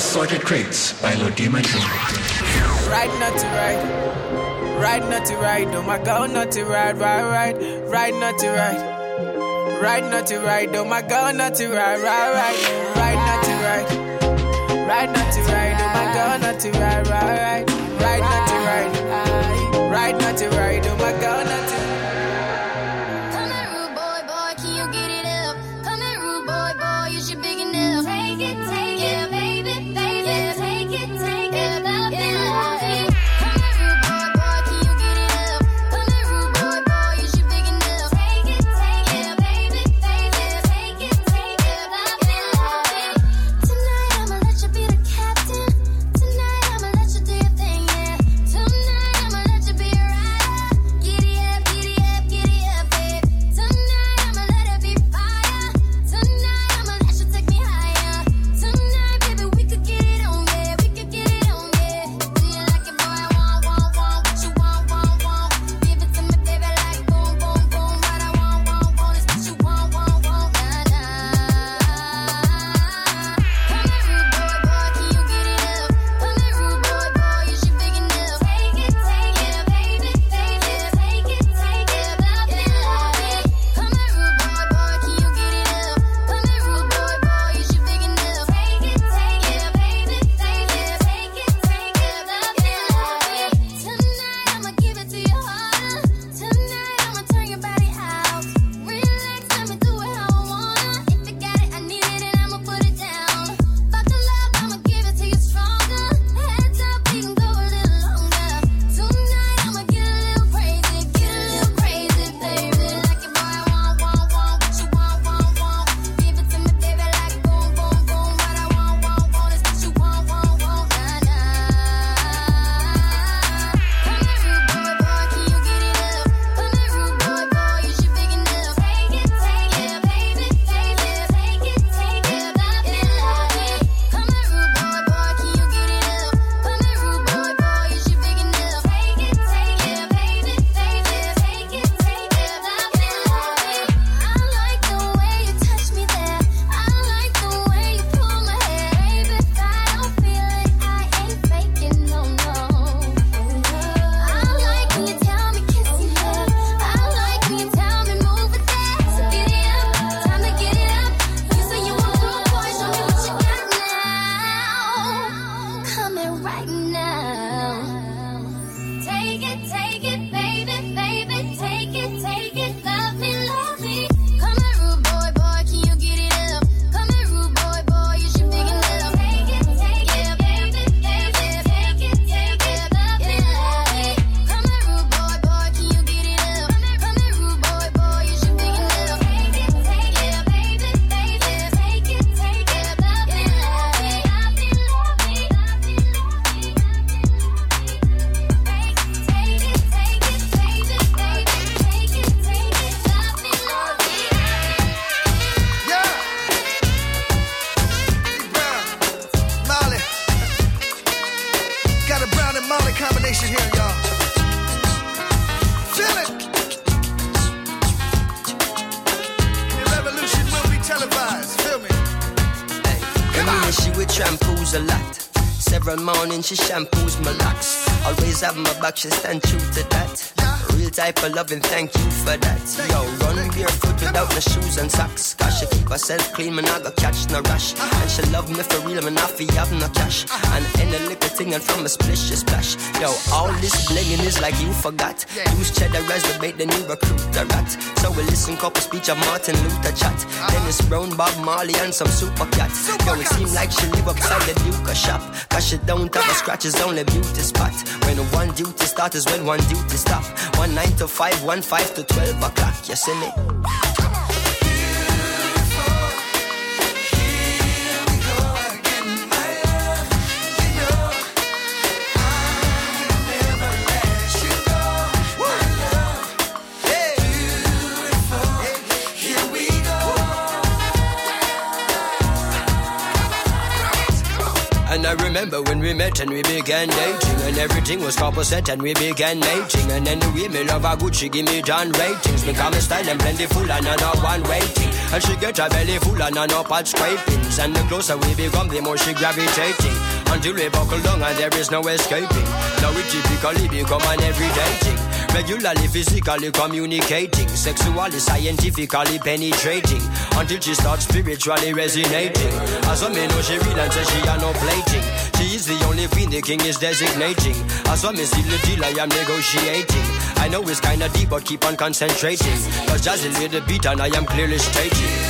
Assorted Crates by Lodima Ride not to ride, ride not to ride. Oh my girl not to ride, ride, ride. Ride not to ride, ride not to ride. Oh my girl not to ride, ride, ride. Ride not to ride, ride not to ride. Oh my girl not to ride, ride, ride. Ride not to ride, ride not to ride. Oh my girl. she stand true to that. Real type of loving, thank you for that. Yo, run barefoot without the shoes and socks myself clean, man, I got catch no rush. Uh-huh. And she love me for real, man, I feel have no cash. Uh-huh. And any little thing, and from a splish, to splash. Yo, all this blinging is like you forgot. Yeah. Use cheddar as the bait, then you recruit the rat. So we listen, couple speech of Martin Luther chat. Uh-huh. Dennis Brown, Bob Marley, and some super cat. Super Yo, it cats. seem like she live upside the Duke shop. Cause she don't have a scratch, it's only beauty spot. When one duty start is when one duty stop. One nine to five, one five to twelve o'clock. You see me? I remember when we met and we began dating, and everything was copper set and we began mating. And anyway, me love her good, she give me John ratings. Me come style and plentiful and another one waiting. And she get her belly full and another pot scrapings. And the closer we become, the more she gravitating. Until we buckle down and there is no escaping. Now we typically become an everyday thing. Regularly, physically communicating. Sexually, scientifically penetrating. Until she starts spiritually resonating. As a man know she real and say she are no plating. She is the only queen the king is designating. As a me see the deal I am negotiating. I know it's kinda deep but keep on concentrating. Cause just a little beat and I am clearly stating.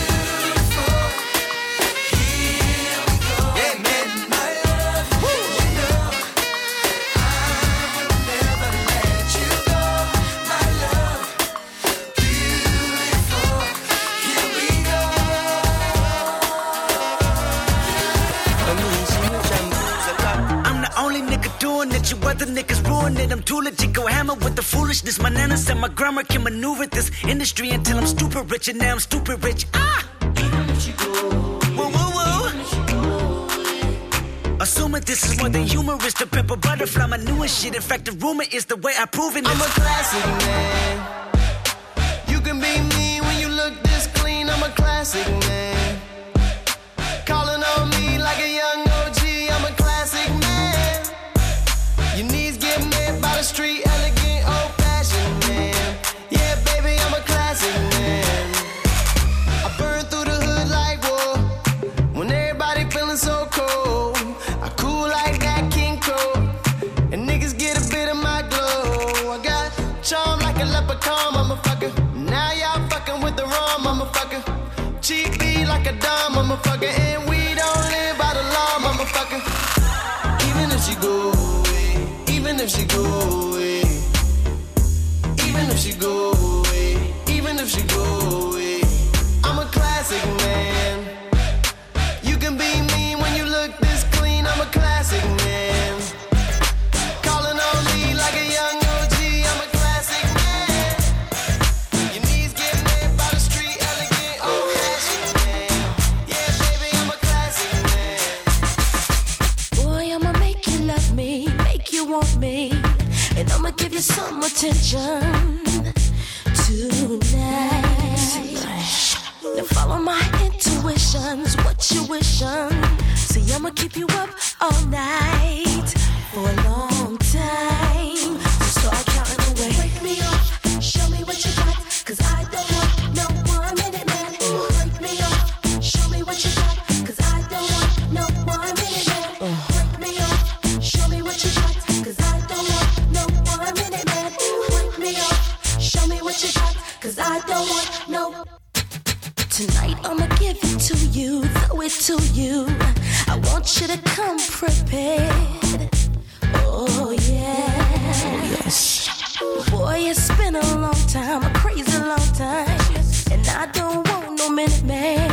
Niggas ruin it. I'm too legit, go hammer with the foolishness. My nana said my grammar can maneuver this industry until I'm stupid rich, and now I'm stupid rich. Ah! Whoa. Assuming this is more than humorous, the pepper butterfly, my newest shit. In fact, the rumor is the way I prove it. I'm a classic man. You can be me when you look this clean. I'm a classic man. Dumb it to you. I want you to come prepared. Oh yeah. Oh, Yes. Boy, it's been a long time, a crazy long time. And I don't want no minute man.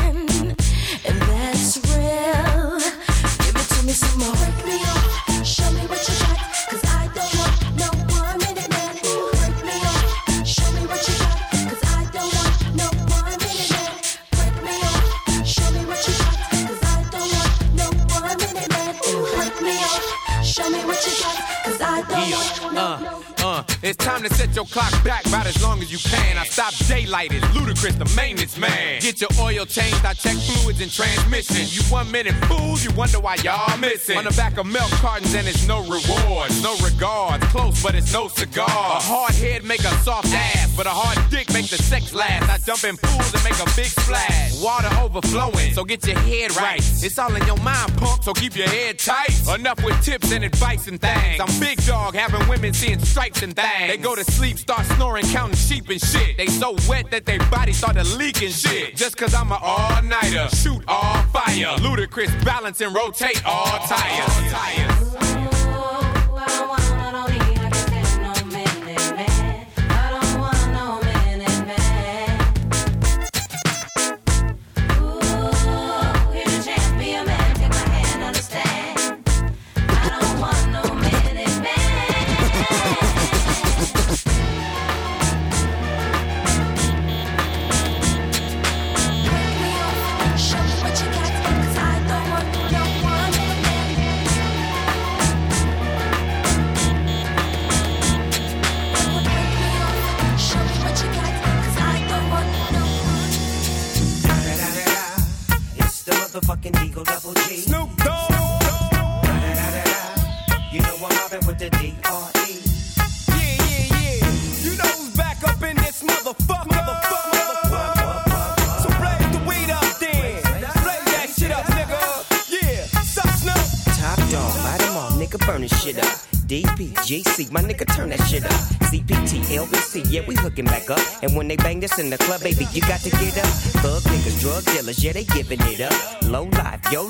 Time to set your clock back about as long as you can. I stop daylighted, ludicrous, the maintenance man. Get your oil changed, I check fluids and transmission. You one minute fools, you wonder why y'all missing. On the back of milk cartons and it's no rewards, no regards. Close, but it's no cigar. A hard head make a soft ass, but a hard dick make the sex last. I jump in pools and make a big splash. Water overflowing, so get your head right. It's all in your mind, punk, so keep your head tight. Enough with tips and advice and things. I'm big dog, having women seeing stripes and things. They go to sleep, start snoring, counting sheep and shit. They so wet that they body started leaking shit. Just cause I'm an all-nighter, shoot all fire. Ludacris, balance and rotate all tires. All tires. My nigga turn that shit up. CPT, LBC, yeah, we hooking back up. And when they bang this in the club, baby, you got to get up. Thug niggas, drug dealers, yeah, they giving it up. Low life, yo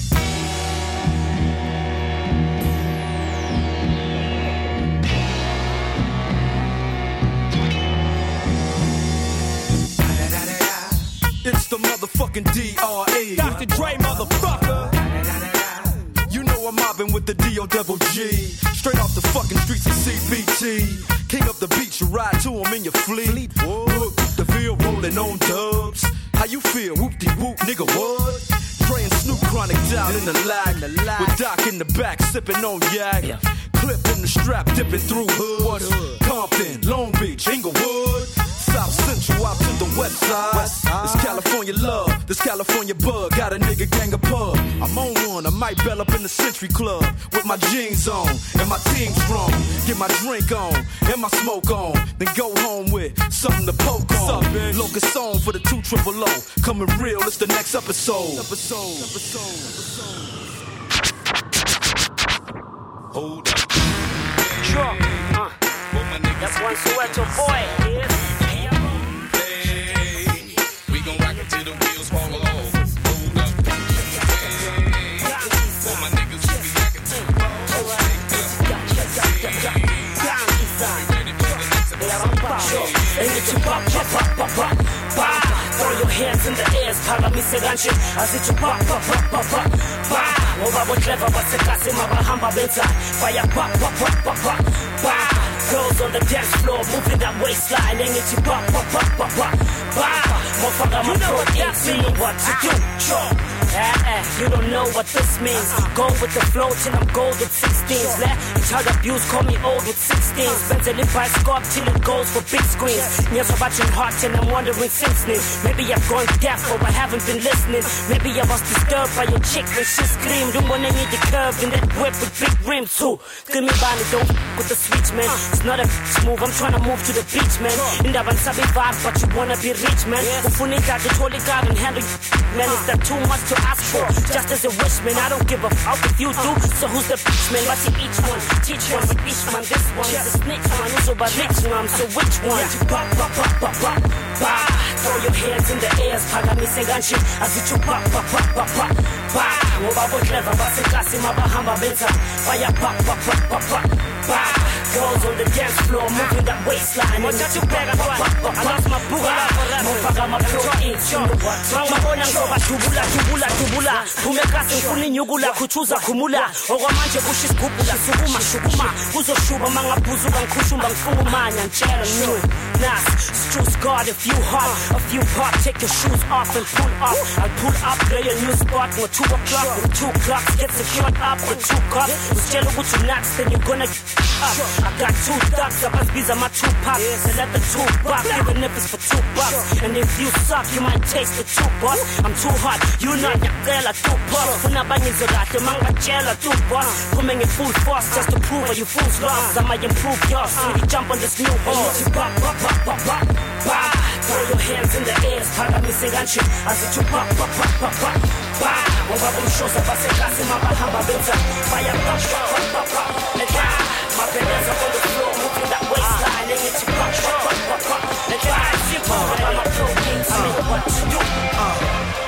The motherfucking D.R.E. Dr. Dre, motherfucker. You know I'm mobbing with the D.O. double G. Straight off the fucking streets of CPT. King up the beach, you ride to him in your fleet. Look, the field rolling on dubs. How you feel? Whoop de whoop, nigga, what? Dre and Snoop Chronic down in the lag. With Doc in the back, sipping on yak. Clip in the strap, dipping through hoods. Compton, Long Beach, Inglewood. South Central out to the west side. This California love, this California bug. Got a nigga gang of pub. I'm on one, I might bell up in the Century Club with my jeans on and my team strong. Get my drink on and my smoke on. Then go home with something to poke on. Up, Locust song for the two triple O. Coming real, it's the next episode. Episode, episode, Hold up. Sure. Uh, that's one Soweto boy. Yes. Throw your hands in the air, phakamise kanje asithi pa pa pa pa pa pa ngoba botleva baseklasini abahamba benza baya pa pa pa pa pa pa Girls on the dance floor moving that waistline engithi pa pa pa pa pa pa mofaka ama pro eats you know what to do sure You don't know what this means. Go with the flow till I'm gold with 16s. Let child abuse call me old with 16s. Benzel if I score till it goes for big screens. Yes, I'm watching heart and I'm wondering since then. Maybe I've gone deaf or I haven't been listening. Maybe I was disturbed by your chick when she screamed. Don't wanna need the curve in that whip with big rims too. Give me body, don't f- with the switch, man. It's not a bitch move, I'm trying to move to the beach, man. In that sabi vibe, but you wanna be rich, man. Ufunika, the holy God and handle you, man. Is that too much to Just as a wish, man. I don't give a fuck if you do. So who's the bitch, man? What's in each one? Teach one with each one. This one is a snitch one. It's about rich one. So which one? Ba, ba, ba, ba, ba, ba. Throw your hands in the air, phakamise kanje asithi ba ba ba ba ba ba ngoba botleva baseklasini abahamba benza baya ba ba ba ba ba ba Girls on the dance floor moving that waistline. Wathathubheka kwa alazi mabhuka lapho mofaka ama-proteins bangabona ngizoba dubula dubula dubula phume eklasi ngifuna inyukula khuthuza khumula okwamanje kusho isigubhula sukuma. Shukuma kuzoshuba mangabhuzuka ngikhushumba ngifungumanya ngitshela ngiwe nas choose God if you hot a few pop take your shoes off and pull up. I'll pull up play a new spot. Ngo 2 o'clock with two clocks get secured up with two cups. Usitshela ukuthi unuts then you're gonna get up. I got two thugs abazibiza my two packs and let the two bucks even if it's for two bucks. And if you suck you might taste the two bucks. I'm too hot you not ngiyacela two bucks. Bangize kahle mangibatshela two bucks. Uh. Phume nge full force just to prove all you fools uh. lost. I might improve yours uh. so we jump on this new horse. Ba ba ba ba ba ba throw your hands in the air phakamise kanje asithi ba ba ba ba ba ba ngoba bomshoza baseklasini abahamba benza baya ba ba ba ba ba letha mapendeza on the floor moving that waistline engithi ba ba ba ba ba letha sipho ama proteins I know what to do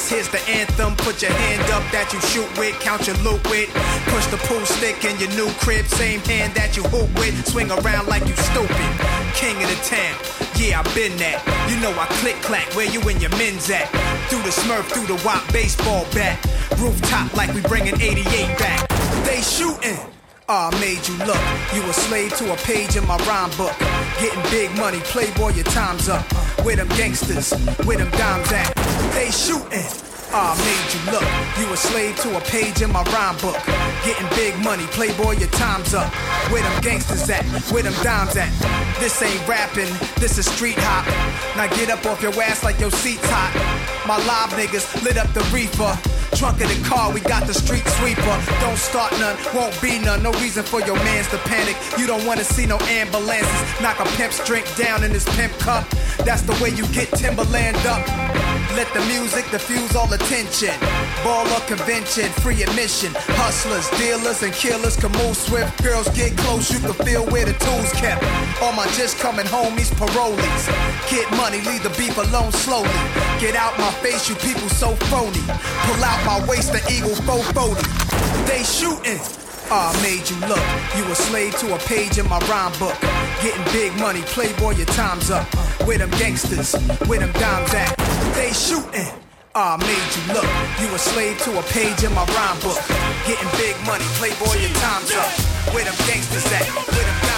here's the anthem. Put your hand up that you shoot with, count your loot with. Push the pool stick in your new crib, same hand that you hoop with. Swing around like you stupid. King of the town, yeah, I been that. You know I click clack, where you and your men's at? Through the smurf, through the wop baseball bat. Rooftop like we bringing 88 back. They shooting. Ah, made you look. You a slave to a page in my rhyme book. Getting big money, playboy, your time's up. Where them gangsters, where them dimes at? They shooting. Ah, made you look. You a slave to a page in my rhyme book. Getting big money, playboy, your time's up. Where them gangsters at? Where them dimes at? This ain't rapping, this is street hop. Now get up off your ass like your seat's hot. My live niggas lit up the reefer. Trunk of the car, we got the street sweeper. Don't start none, won't be none. No reason for your mans to panic. You don't wanna see no ambulances. Knock a pimp's drink down in his pimp cup. That's the way you get Timberland up. Let the music diffuse all attention. Ball Baller convention, free admission. Hustlers, dealers, and killers can move swift. Girls get close, you can feel where the tools kept. All my just coming homies, parolees. Get money, leave the beef alone slowly. Get out my face, you people so phony. Pull out my waist, the eagle 440. They shooting. Ah, made you look. You a slave to a page in my rhyme book. Getting big money, playboy, your time's up. With them gangsters, with them dimes at? They shooting. Ah, made you look. You a slave to a page in my rhyme book. Getting big money, playboy, your time's up. With them gangsters at? With them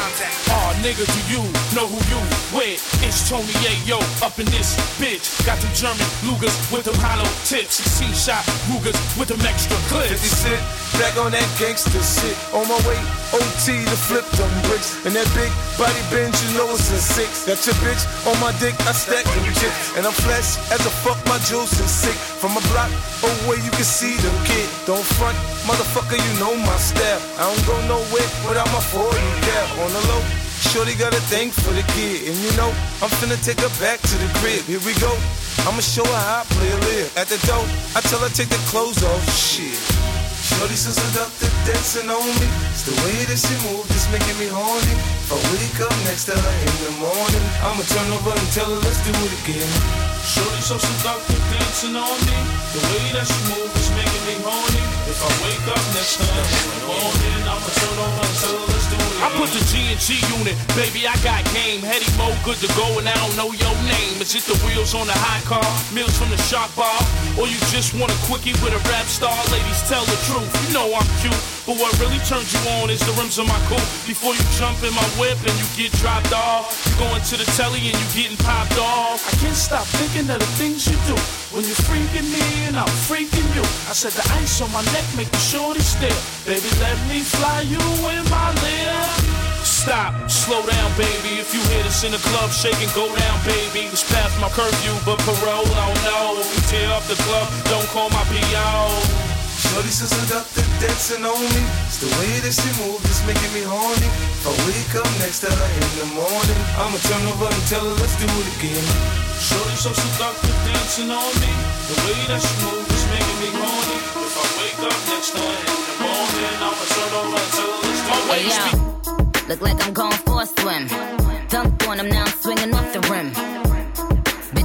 nigga, do you know who you with? It's Tony Yayo up in this bitch. Got them German Lugas with them hollow tips. C-shot Rugers with them extra clips. 50 Cent, back on that gangster shit. On my way, OT to flip them bricks. And that big body bench, you know it's a six. Got your bitch on my dick, I stack them chips. And I'm flesh as a fuck, my juice is sick. From a block away, you can see them kid. Don't front, motherfucker, you know my style. I don't go nowhere without my 40 cap on the low. Shorty got a thing for the kid, and you know I'm finna take her back to the crib. Here we go. I'ma show her how I play a live. At the door, I tell her take the clothes off. Shit. Shorty so seductive, dancing on me. It's the way that she move, just making me horny. If I wake up next to her in the morning, I'ma turn over and tell her let's do it again. Shorty so seductive, dancing on me. The way that she move is making me horny. If I wake up next to her in the morning, I'ma turn over and tell her I put the G and G unit, baby, I got game. Heady mo, good to go, and I don't know your name. Is it the wheels on the high car, meals from the shop bar, or you just want a quickie with a rap star? Ladies, tell the truth. You know I'm cute, but what really turns you on is the rims of my coupe. Before you jump in my whip and you get dropped off, you going to the telly and you getting popped off. I can't stop thinking of the things you do when you're freaking me and I'm freaking you. I said the ice on my neck make the shorty stare. Baby, let me fly you in my lip. Stop, slow down, baby. If you hear this in the club, shake and go down, baby. It's past my curfew, but parole, oh I don't know. Tear up the club, don't call my PO. Shorty so seductive, dancing on me. It's the way that she move, just making me horny. If I wake up next to her in the morning, I'ma turn over and tell her let's do it again. Shorty so seductive, dancing on me. The way that she move is making me horny. If I wake up next to her in the morning, I'ma turn over and tell her let's it Hey, yo, look like I'm going for a swim. Dunked on him, now I'm swinging off the rim.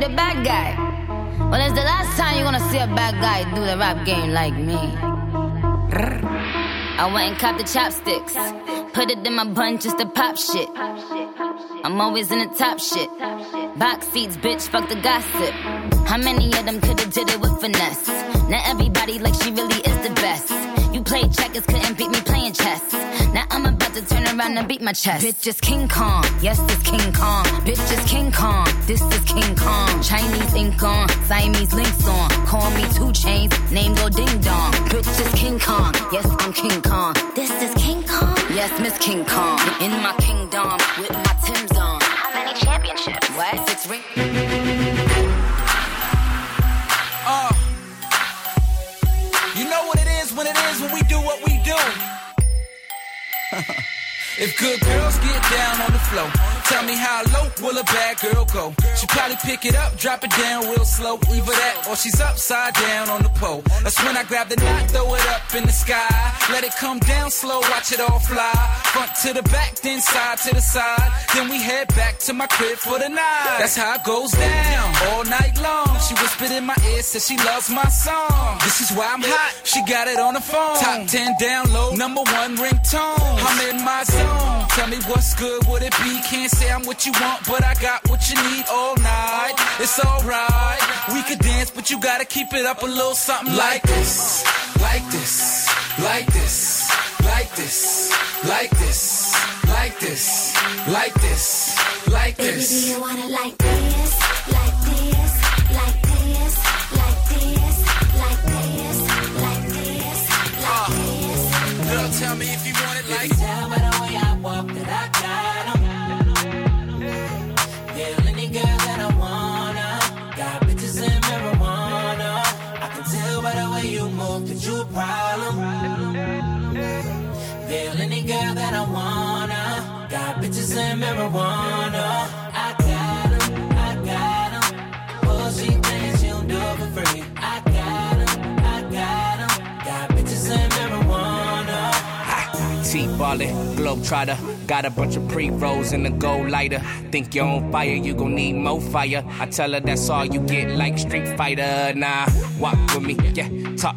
be the bad guy. When is the last time you're gonna see a bad guy do the rap game like me? I went and copped the chopsticks. Put it in my bun just to pop shit. I'm always in the top shit. Box seats, bitch, fuck the gossip. How many of them could've did it with finesse? Now everybody like she really is the best. Played checkers, couldn't beat me playing chess. Now I'm about to turn around and beat my chest. Bitch is King Kong, yes, this King Kong. Bitch is King Kong, this is King Kong. Chinese ink on, Siamese links on. Call me two chains, name go ding dong. Bitch is King Kong, yes, I'm King Kong. This is King Kong, yes, Miss King Kong. In my kingdom, with my Tim's on. How many championships? What? Six ring. If good girls get down on the floor, tell me how low will a bad girl go? She probably pick it up, drop it down real slow. Either that or she's upside down on the pole. That's when I grab the knot, throw it up in the sky. Let it come down slow, watch it all fly. Front to the back, then side to the side. Then we head back to my crib for the night. That's how it goes down all night long. She whispered in my ear, said she loves my song. This is why I'm hot. She got it on the phone. Top 10 download, number one ringtone. I'm in my zone. Tell me what's good, would it be? Can't say I'm what you want, but I got what you need all night. It's alright. We could dance, but you gotta keep it up a little something like this. Like this. Like this. Like this. Like this. Like this. Like this. Like Baby, do you want it like this? Like this? Like this? Like this? Like this? Like this? Like uh, this? Girl, tell me if you want it like Tell by the way I walk that I got you a problem. Yeah, any girl that I wanna. Got bitches in marijuana. I got 'em, I got 'em. Oh, she thinks she'll do for free. I got 'em, I got 'em. Got bitches in marijuana. T-ballin', globetrotter. Got a bunch of pre-rolls in the gold lighter. Think you're on fire, you gon' need more fire. I tell her that's all you get, like Street Fighter. Nah, walk with me, yeah, talk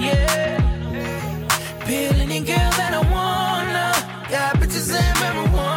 Yeah. Peel any girl that I wanna. Got bitches in marijuana.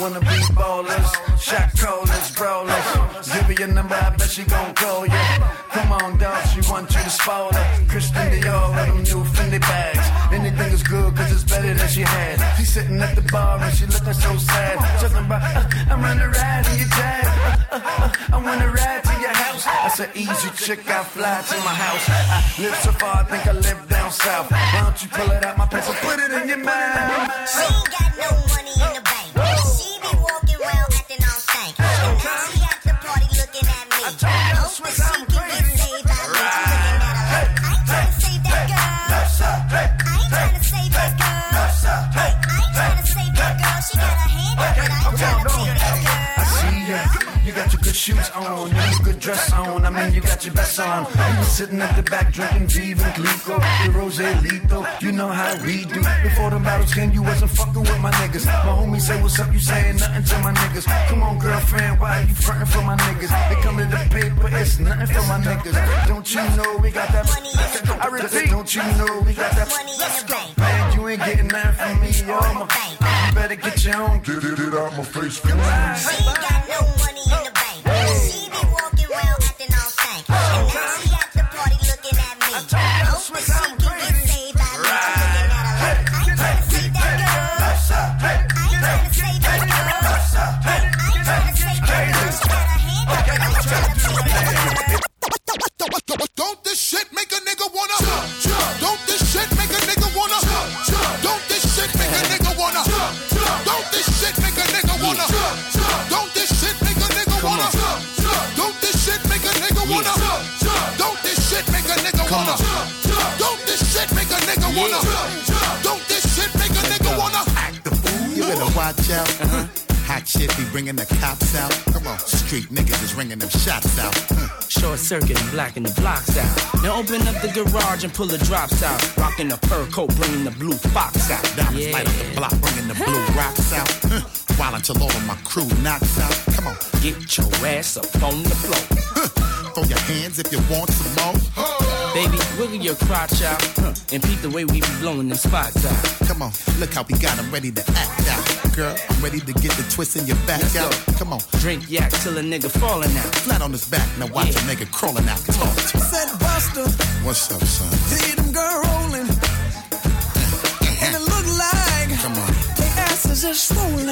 Wanna be ballers, shot callers, brawlers. Give her your number, I bet she gon' call you. Come on, dog, she want you to spoil her. Christian Dior with them new Fendi bags. Anything is good, cause it's better than she had. She sitting at the bar and she looking so sad. Talking about, uh, I'm running ride in your tag. Uh, uh, uh, I wanna ride to your house. That's an easy chick, I fly to my house. I live so far, I think I live down south. Why don't you pull it out my pants and put it in your mouth? She ain't got no money in the You got your good shoes on, you got your good dress on. I mean, you got your best on. You sitting at the back drinking Veuve Clicquot, the Rose Lito. You know how we do. Before the battles came, you wasn't fucking with my niggas. My homie say, What's up? You saying nothing to my niggas. Come on, girlfriend, why you frontin' for my niggas? They come to the paper, it's nothing for my niggas. Don't you know we got that money? I repeat, don't you know we got that money in the bank? Man, you ain't getting that from me, yo. You better get your own. Get it, it out my face, She ain't got no better watch out. Hot shit be bringing the cops out. Come on, street niggas is ringing them shots out. Uh. Short circuit and blacking the blocks out. Now open up the garage and pull the drops out. Rocking the fur coat, bringing the blue fox out. Diamonds light up the block, bringing the blue rocks out. Huh. While until all of my crew knocks out. Come on, get your ass up on the floor. Throw your hands if you want some more. Baby, wiggle your crotch out huh, and peep the way we be blowing them spots out. Come on, look how we got 'em ready to act out. Girl, I'm ready to get the twist in your back Let's out. go. Come on, Drink yak till a nigga falling out. flat on his back. Now watch a nigga crawling out. Talk to me. Said Busta, What's up, son? see them girl rolling. And it look like Come on, their asses are swollen.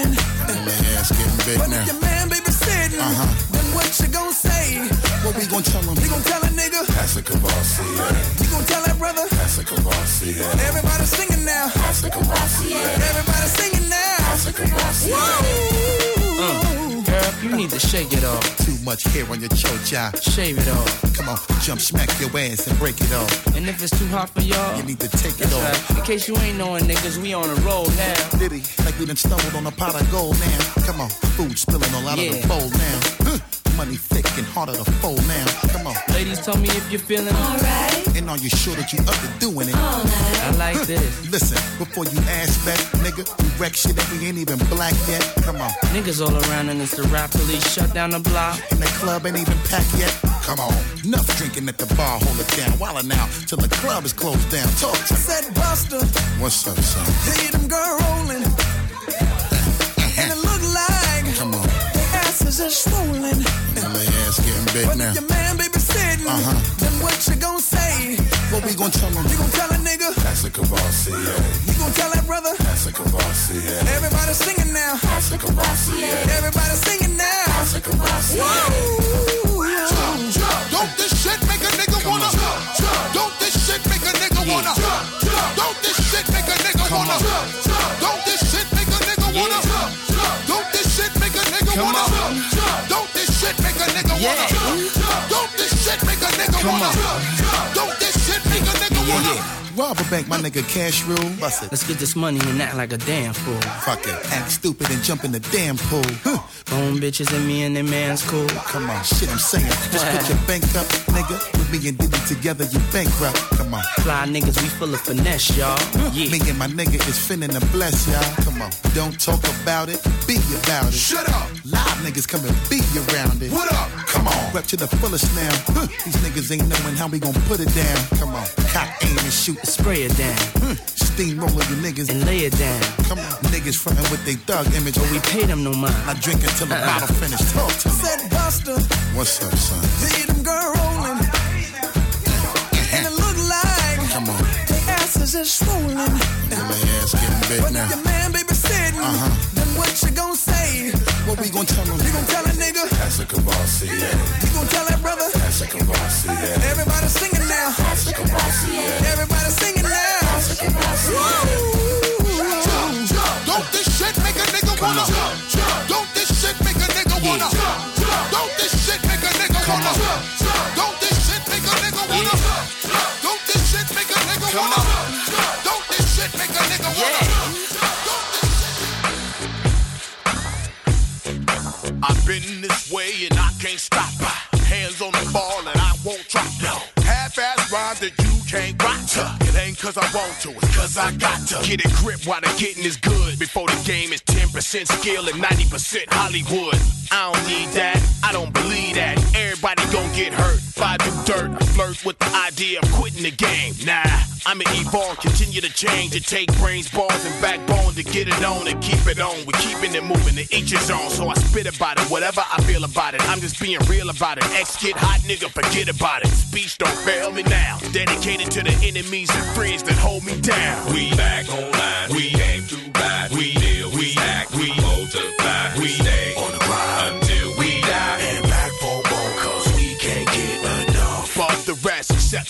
and my ass getting big But now. if your man baby sitting, Uh-huh. then what you gon' say? What we gonna tell him? You gon' tell a nigga? That's a Courvoisier. You gon' tell that brother? That's a Courvoisier. Everybody singing now. That's a Courvoisier. Everybody singing now. That's a Courvoisier. Uh, girl, you need to shake it off. Too much hair on your chocha. Shave it off. Come on, jump, smack your ass and break it off. And if it's too hot for y'all, You need to take it that's off. right. In case you ain't knowing niggas, we on a roll now. Diddy, like we done stumbled on a pot of gold now. Come on, food spilling all out of the bowl now. Huh. Money thick and harder to fold now. Come on. Ladies, tell me if you're feeling alright. And are you sure that you up to doing it? I like Huh. this. Listen, before you ask back, nigga, we wreck shit and we ain't even black yet. Come on. Niggas all around and it's the rap police shut down the block. And the club ain't even packed yet. Come on. Enough drinking at the bar, hold it down. While now, till the club is closed down. Talk to me. Said Busta, What's up, son? see them girl rolling. And it look like Come on. Their asses are swollen. And my ass getting big But now. if your man baby sitting, Uh-huh. then what you gonna say? What we gonna tell him? You gonna tell a nigga? That's a Courvoisier. You gon' tell that brother? That's a Courvoisier. Everybody singing now. That's a Courvoisier. Everybody singing now. That's a Courvoisier. Don't this shit make a nigga wanna? Don't this shit make a nigga wanna? Don't this shit make a nigga wanna? Don't make a nigga wanna? Don't this shit make a nigga Come wanna? on. Don't this shit make a nigga wanna? Rob a bank, my nigga, cash rule. Bust it. Let's get this money and act like a damn fool. Fuck it. Act stupid and jump in the damn pool. Huh. Phone bitches and me and them man's cool. Come on, shit, I'm saying. Just put your bank up, nigga. With me and Diddy together, you bankrupt. Come on. Fly niggas, we full of finesse, y'all. Yeah. Me and my nigga is finna to bless y'all. Come on. Don't talk about it, be about it. Shut up. Live niggas come and be around it. What up? Come on. Rep to the fullest now. Huh. These niggas ain't knowing how we gon' put it down. Come on. Cock, aim, and shoot. Spray it down Huh. Steamroller you niggas. and lay it down. Come on. Niggas frontin' with they thug image. But we pay them no mind. I drink until the bottle finish. Talk to me. Said Busta, What's up, son? see them girl rolling. And it look like Come on. their asses are swollen. And my ass getting big But now. your man baby sitting, Uh-huh. Then what you gon' say? What we gon' tell him? You gon' tell a nigga? That's a Courvoisier. You gon' tell that brother? That's a Courvoisier. Everybody singing now. That's a Courvoisier. Everybody singing now. That's a Courvoisier. Don't this shit make a nigga wanna? Don't this shit make a nigga wanna? Don't this shit make a nigga wanna? Don't this shit make a nigga wanna? Don't this shit make a nigga wanna? Don't way and I can't stop. Hands on the ball and I won't drop. No. Half-ass rhymes that you can't rock to. It ain't cause I want to, it's cause I got to. Get a grip while the getting is good. Before the game is 10% skill and 90% Hollywood. I don't need that, I don't believe that. Everybody gon' get hurt. If I do dirt, I flirt with the idea of quitting the game. Nah, I'ma evolve, continue to change. and take brains, balls, and backbone to get it on and keep it on. We keeping it moving, to each his own. So I spit about it, whatever I feel about it. I'm just being real about it. X get hot, nigga, forget about it. Speech don't fail me now. Dedicated to the enemies and friends that hold me down. We back online. We aim to deal. We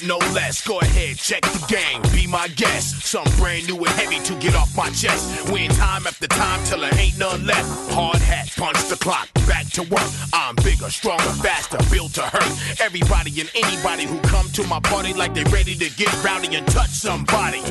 no less. Go ahead, check the game, be my guest. Some brand new and heavy to get off my chest. Win time after time till there ain't none left. Hard hat, punch the clock, back to work. I'm bigger, stronger, faster, built to hurt. Everybody and anybody who come to my party like they ready to get rowdy and touch somebody.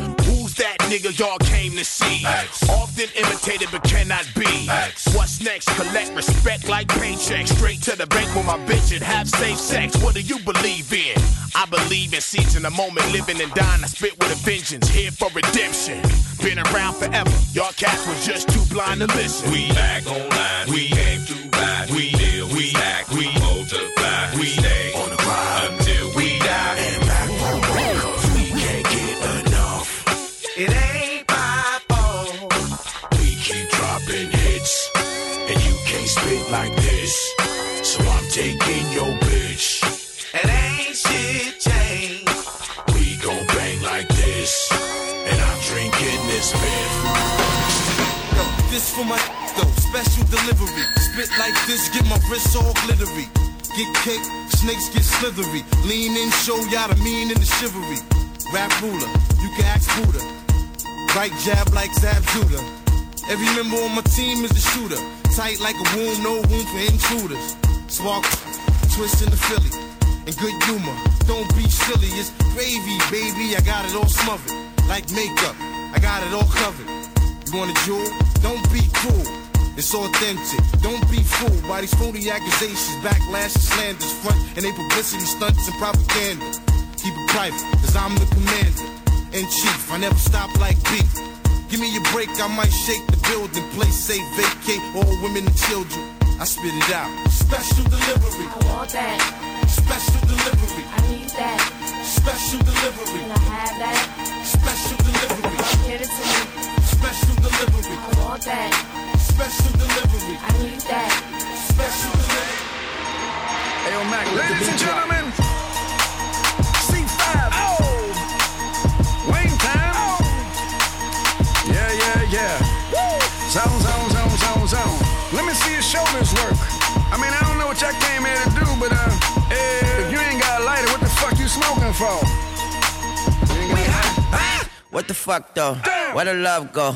Who's that nigga y'all came to see? Often imitated but cannot be. What's next? Collect respect like paychecks. Straight to the bank with my bitch and have safe sex. What do you believe in? I believe in seizing the moment, living and dying. I spit with a vengeance, here for redemption. Been around forever. Y'all cats was just too blind to listen. We back online. We aim to ride. We Like this, get my wrists all glittery. Get kicked, snakes get slithery. Lean in, show y'all the mean and the chivalry. Rap ruler, you can ask Buddha. Right jab like Zab Judah. Every member on my team is a shooter. Tight like a womb, no room for intruders. Spark, twist in the Philly. And good humor, don't be silly. It's gravy, baby. I got it all smothered. Like makeup, I got it all covered. You want a jewel? Don't be cruel. It's authentic. Don't be fooled by these phony accusations, backlash and slanders, front and they publicity stunts and propaganda. Keep it private, cause I'm the commander in chief. I never stop like beef. Give me a break, I might shake the building, place safe, vacate all women and children. I spit it out. Special delivery. I want that. Special delivery. I need that. Special delivery. Can I have that? Special delivery. Give it to me. Special delivery. I want that. Special delivery. I need that. Special delivery. Hey, yo, Mac, let the Ladies and beat drop. gentlemen, C5. Wayne time. Yeah, yeah, yeah. Zone, zone, zone, zone, zone. Let me see your shoulders work. I mean, I don't know what y'all came here to do, but uh, if you ain't got a lighter, what the fuck you smoking for? We hot. What the fuck though? Where the love go?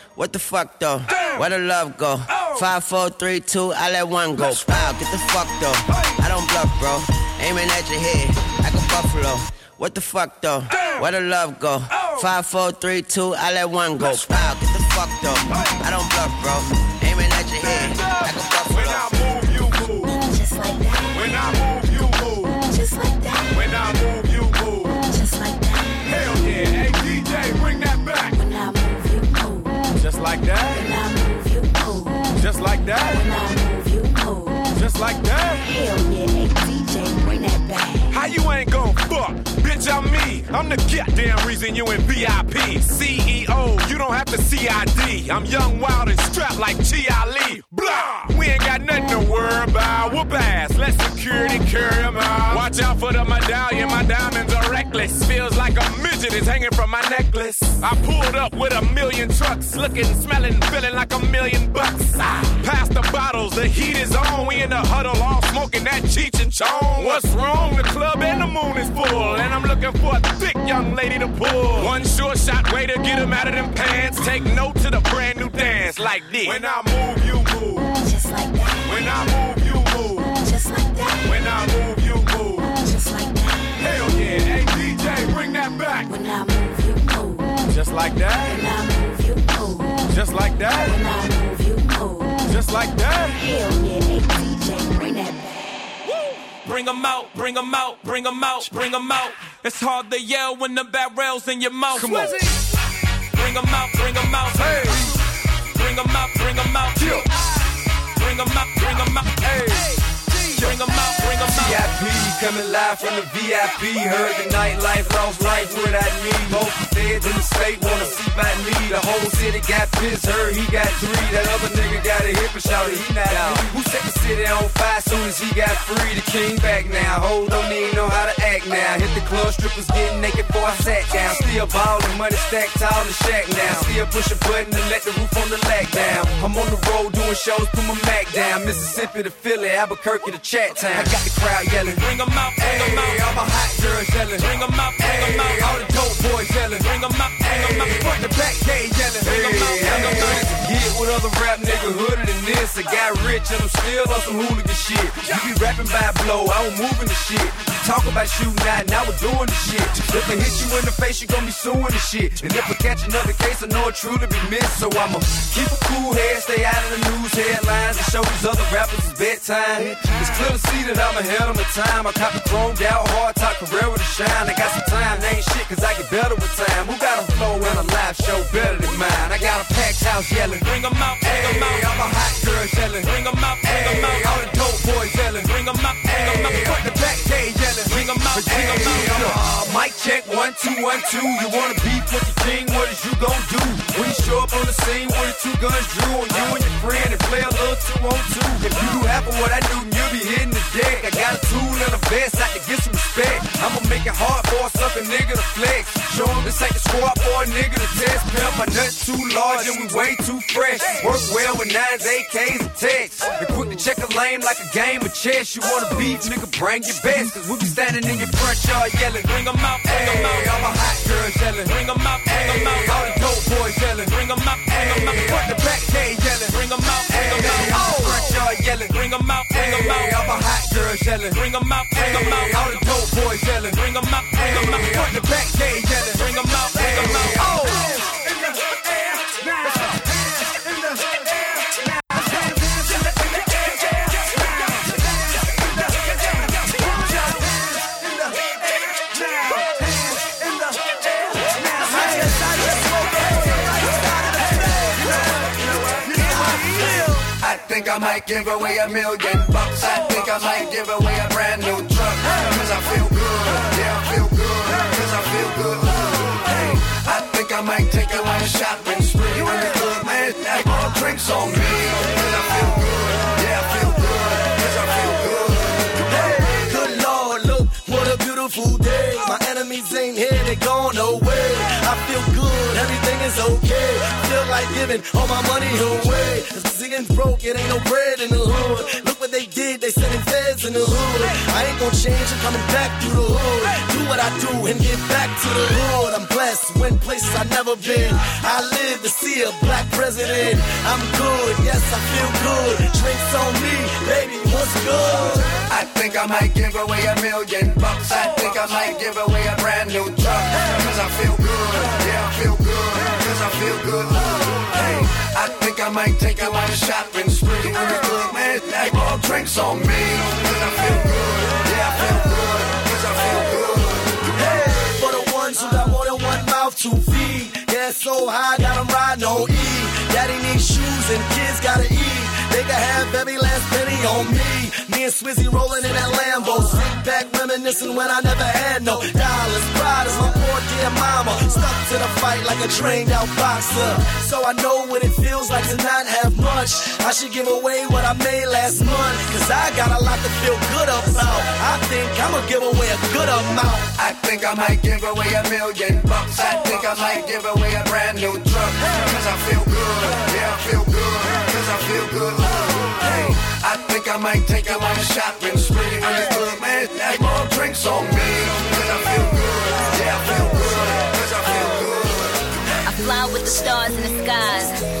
What the fuck though? Where the love go? Five, four, three, two, I let one go. Wow, get the fuck though. I don't bluff, bro. Aiming at your head like a buffalo. What the fuck though? Where the love go? Five, four, three, two, I let one go. Wow, get the fuck though. I don't bluff, bro. Aiming at your head like that. When I move, you move. Just like that. When I move, you move. Just like that. Hell yeah, hey DJ, bring that back. How you ain't gon' fuck Bitch, I'm me. I'm the goddamn reason you in VIP. CEO, you don't have to CID. I'm young, wild, and strapped like Chi Ali. Blah! We ain't got nothing to worry about. Whoop ass, let security carry carry 'em out. Watch out for the medallion, my diamonds are reckless. Feels like a midget is hanging from my necklace. I pulled up with a million trucks, looking, smelling, feeling like a million bucks. Ah, Pass the bottles, the heat is on. We in the huddle, all smoking that Cheech and Chong. What's wrong? The club and the moon is full, and I'm looking for a thick young lady to pull. One sure shot way to get 'em out of them pants. Take note to the brand new dance like this. When I move, you move. Just like that. When I move, you move. Just like that. When I move, you move. Just like that. Hell yeah. Hey DJ, bring that back. When I move, you move. Just like that. When I move, you move. Just like that. When I move, you move. Just like that. Hell yeah, hey DJ, bring that back. Bring 'em out, bring 'em out, bring 'em out, bring 'em out. It's hard to yell when the barrel's in your mouth. Come on. Bring 'em out, bring 'em out. Hey. Bring 'em out, bring 'em out. Bring 'em out, bring 'em out. Hey. Bring 'em out, bring 'em out. VIP coming live from the VIP. Heard the nightlife, lost life me. Both the feds in the state wanna see by me. The whole city got pissed, heard he got three. That other nigga got a hip and shouted he not out. Who set the city on fire soon as he got free? The king back now. Hold don't even know how to act now. Hit the club, strippers getting naked before I sat down. Still ballin', money stacked tall in shack now. Still push a button and let the roof on the lag down. I'm on the road doing shows, put my Mac down. Mississippi to Philly, Albuquerque to Chat Town. I got the crowd yelling. Bring 'em out, bring 'em out. I'm a hot girl yelling. Bring 'em out, bring 'em out. All the dope boys yelling. Bring 'em out, bring 'em out. Front to back, they yelling. Bring 'em out, bring 'em out. Get with other rap nigga hooded than this. I got rich and I'm still on some hooligan shit. You be rapping by blow, I don't moving the shit. You talk about shooting out, now we're doing the shit. If I hit you in the face, you gon' be suing the shit. And if I catch another case, I know it truly be missed. So I'ma keep a cool head, stay out of the news headlines, and show these other rappers it's bedtime. It's clear to see that I'm ahead of my time. I copy chromed out, hard top career with a shine. I got some time, ain't shit, cause I get better with time. Who got a flow and a live show better than mine? I got a packed house yelling. Bring 'em out, bring 'em out. All my hot girls yelling. Bring 'em out, bring 'em Hey, out. all the dope boys yelling. Bring 'em out, bring 'em out. Front to back, they yelling. Bring 'em out, bring 'em Hey, out. uh, mic check, one, two, one, two. You wanna beef with the king, what is you gon' do? When you show up on the scene with the two guns drew on you and your friend and play a little two on two. If you do half of what I do, then you'll be hitting the deck. I got a tool and a vest out to get some respect. I'ma make it hard for a sucker nigga to flex. Show him this ain't the squad for a nigga to test. Pimp, my nuts too large and we way too fresh. Work well with nines, AKs, and texts. And quick to check a lane like a game of chess. You wanna beef, nigga, bring your best. Cause we be standing in your front yard yelling. Bring 'em out, bring 'em Hey, out. all my hot girls yelling. Bring 'em out, bring 'em Hey, out. all the dope boys yelling. Bring 'em out, bring 'em Hey, out. front to back, they yelling. Bring 'em out, bring 'em Hey, out. all the front yard yelling. Bring 'em out, bring 'em Hey, all my hot girls yelling. Bring 'em out, bring 'em Hey, all the dope boys yelling. Bring 'em out, bring 'em Hey, out. front to back, they I might give away a million bucks. I think I might give away a brand new truck. Cause I feel good. Yeah, I feel good. Cause I feel good. Hey, I think I might take you on a shopping spree. In the club, man, like all drinks on me. Cause I feel good. Yeah, I feel good. Cause I feel good. Hey. Good Lord, look, what a beautiful day. My enemies ain't here, they gone away. I feel good, is okay. Feel like giving all my money away. Cause the broke, it ain't no bread in the hood. Look what they did, they sending feds in the hood. I ain't gonna change, I'm coming back through the hood. Do what I do and get back to the hood. I'm blessed, went places I've never been. I live to see a black president. I'm good, yes, I feel good. Drinks on me, baby, what's good? I think I might give away a million bucks. I think I might give away a brand new truck. Cause I feel good. Yeah, I feel good. Feel good. Oh, hey, I think I might take a shopping spree. In the club, man, like all drinks on me. Cause I feel good. Yeah, I feel good. Cause I feel good. Hey, for the ones who got more than one mouth to feed. Gas so high, got them riding on E. Daddy needs shoes and kids gotta eat. Can have every last penny on me. Me and Swizzy rolling in that Lambo. Sit back reminiscing when I never had no dollars. Pride is my her mama. Stuck to the fight like a trained out boxer. So I know what it feels like to not have much. I should give away what I made last month. Cause I got a lot to feel good about. I think I'ma give away a good amount. I think I might give away a million bucks. I think I might give away a brand new truck. Cause I feel good. Yeah, I feel good. I feel good. Hey, I think I might take a my shopping spree. When it's good, man, have more drinks on me. Cause I feel good. Yeah, I feel good. Cause I feel good. I fly with the stars in the skies.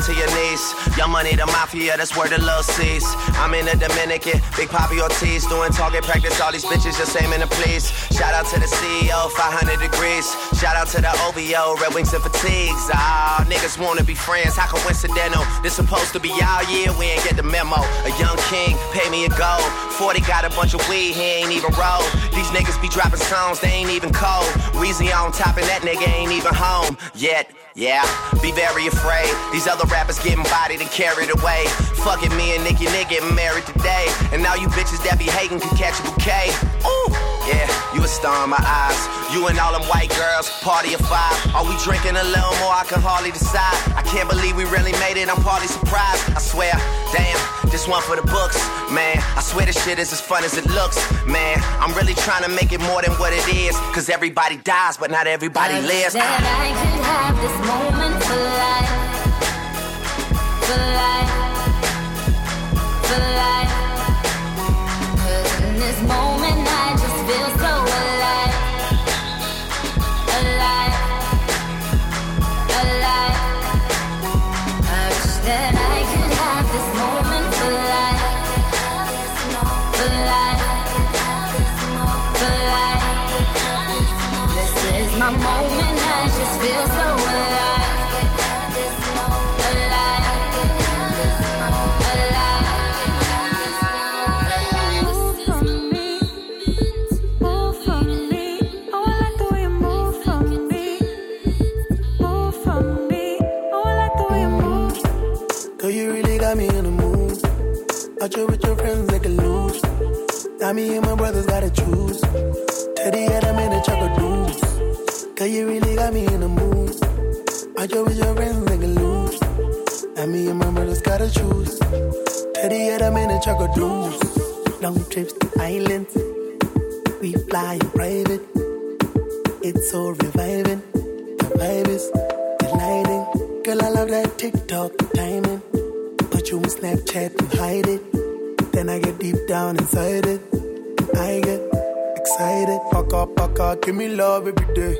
down to your knees. Young money, the mafia, that's where the love sees. I'm in the Dominican, Big Papi Ortiz, doing target practice. All these bitches just aiming to please. Shout out to the CEO, 500 degrees. Shout out to the OVO, Red Wings and Fatigues. Ah, niggas wanna be friends, how coincidental? This supposed to be our year, we ain't get the memo. A young king, pay me a gold. 40 got a bunch of weed, he ain't even roll. These niggas be dropping songs, they ain't even cold. Weezy on top, and that nigga ain't even home yet. Yeah, be very afraid. These other rappers getting bodied and carried away. Fuck it, me and Nicki Nick getting married today. And now you bitches that be hating can catch a bouquet. Ooh, yeah, you a star in my eyes. You and all them white girls, party of five. Are we drinking a little more? I can hardly decide. I can't believe we really made it. I'm partly surprised. I swear, damn, this one for the books, man. I swear this shit is as fun as it looks, man. I'm really trying to make it more than what it is. Cause everybody dies, but not everybody lives. That I could have this moment for life. For life. For life. Deuce. Long trips to islands. We fly in private. It's so reviving. The vibe is delighting. Girl, I love that TikTok timing. Put you on Snapchat and hide it. Then I get deep down inside it. I get excited. Fuck up, fuck up, give me love every day.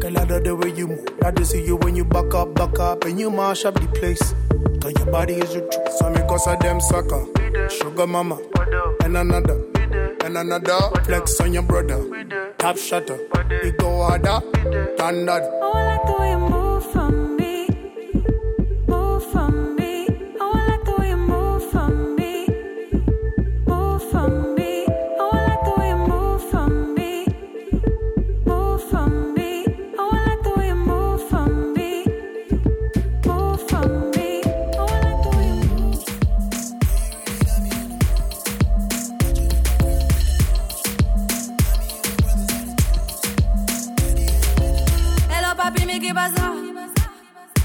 Girl, I love the way you move. I just see you when you back up, back up, and you mash up the place. Cause your body is your truth. So me cause of them sucker. Sugar mama. And another. And another. Flex on your brother. top shutter. We go harder that. Oh, I like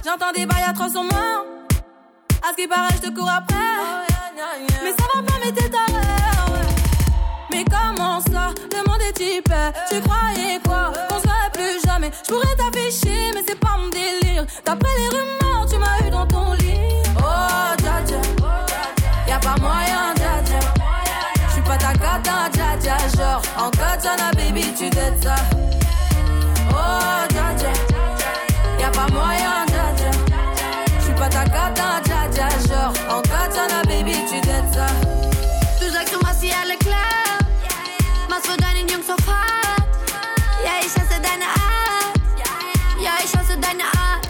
J'entends des bails à 300 moins. À ce qui paraît, je te cours après. Mais ça va pas, mais t'es taré. Mais comment ça? Est type. Tu croyais quoi? Qu'on serait plus jamais. Je pourrais t'afficher, mais c'est pas mon délire. D'après les rumeurs, tu m'as eu dans ton lit. Oh, dja dja. Y'a pas moyen, dja dja. J'suis pas ta cata, dja dja. Genre, en katana, baby, tu t'aides ça. Oh, dja dja. Pas moyen, dja dja. J'suis pas ta cata, dja dja. Genre, en katana, baby, tu t'aides ça. Du sagst, du machst sie alle klar. Machst für deinen Jungs auf hart. Ja, ich hasse deine Art. Ja, ich hasse deine Art.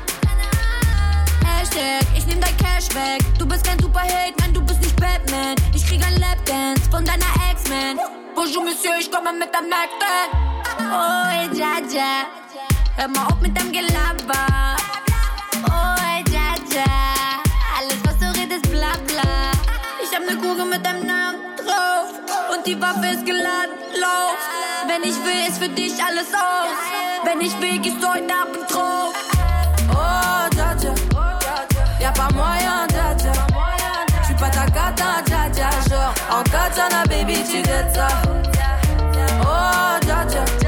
Hashtag, ich nehm dein Cash weg. Du bist kein Superheld, nein, du bist nicht Batman. Ich krieg ein Lapdance von deiner Ex-Man. Bonjour, Monsieur, ich komme mit dem MacBook. Oh, ey, Jaja. Hör mal auf mit dem Gelaber. Oh, ey, Jaja. Alles, was du redest, bla bla. Ich hab ne Kugel mit deinem Namen drauf. Und die Waffe ist geladen, lauf. Wenn ich will, ist für dich alles aus. Wenn ich will, gehst du heute Abend drauf. Oh, dja dja. Y'a pas moyen, dja dja. J'suis pas ta cata, dja dja. Genre, en katana, baby, tu t'aides ça. Oh, dja dja.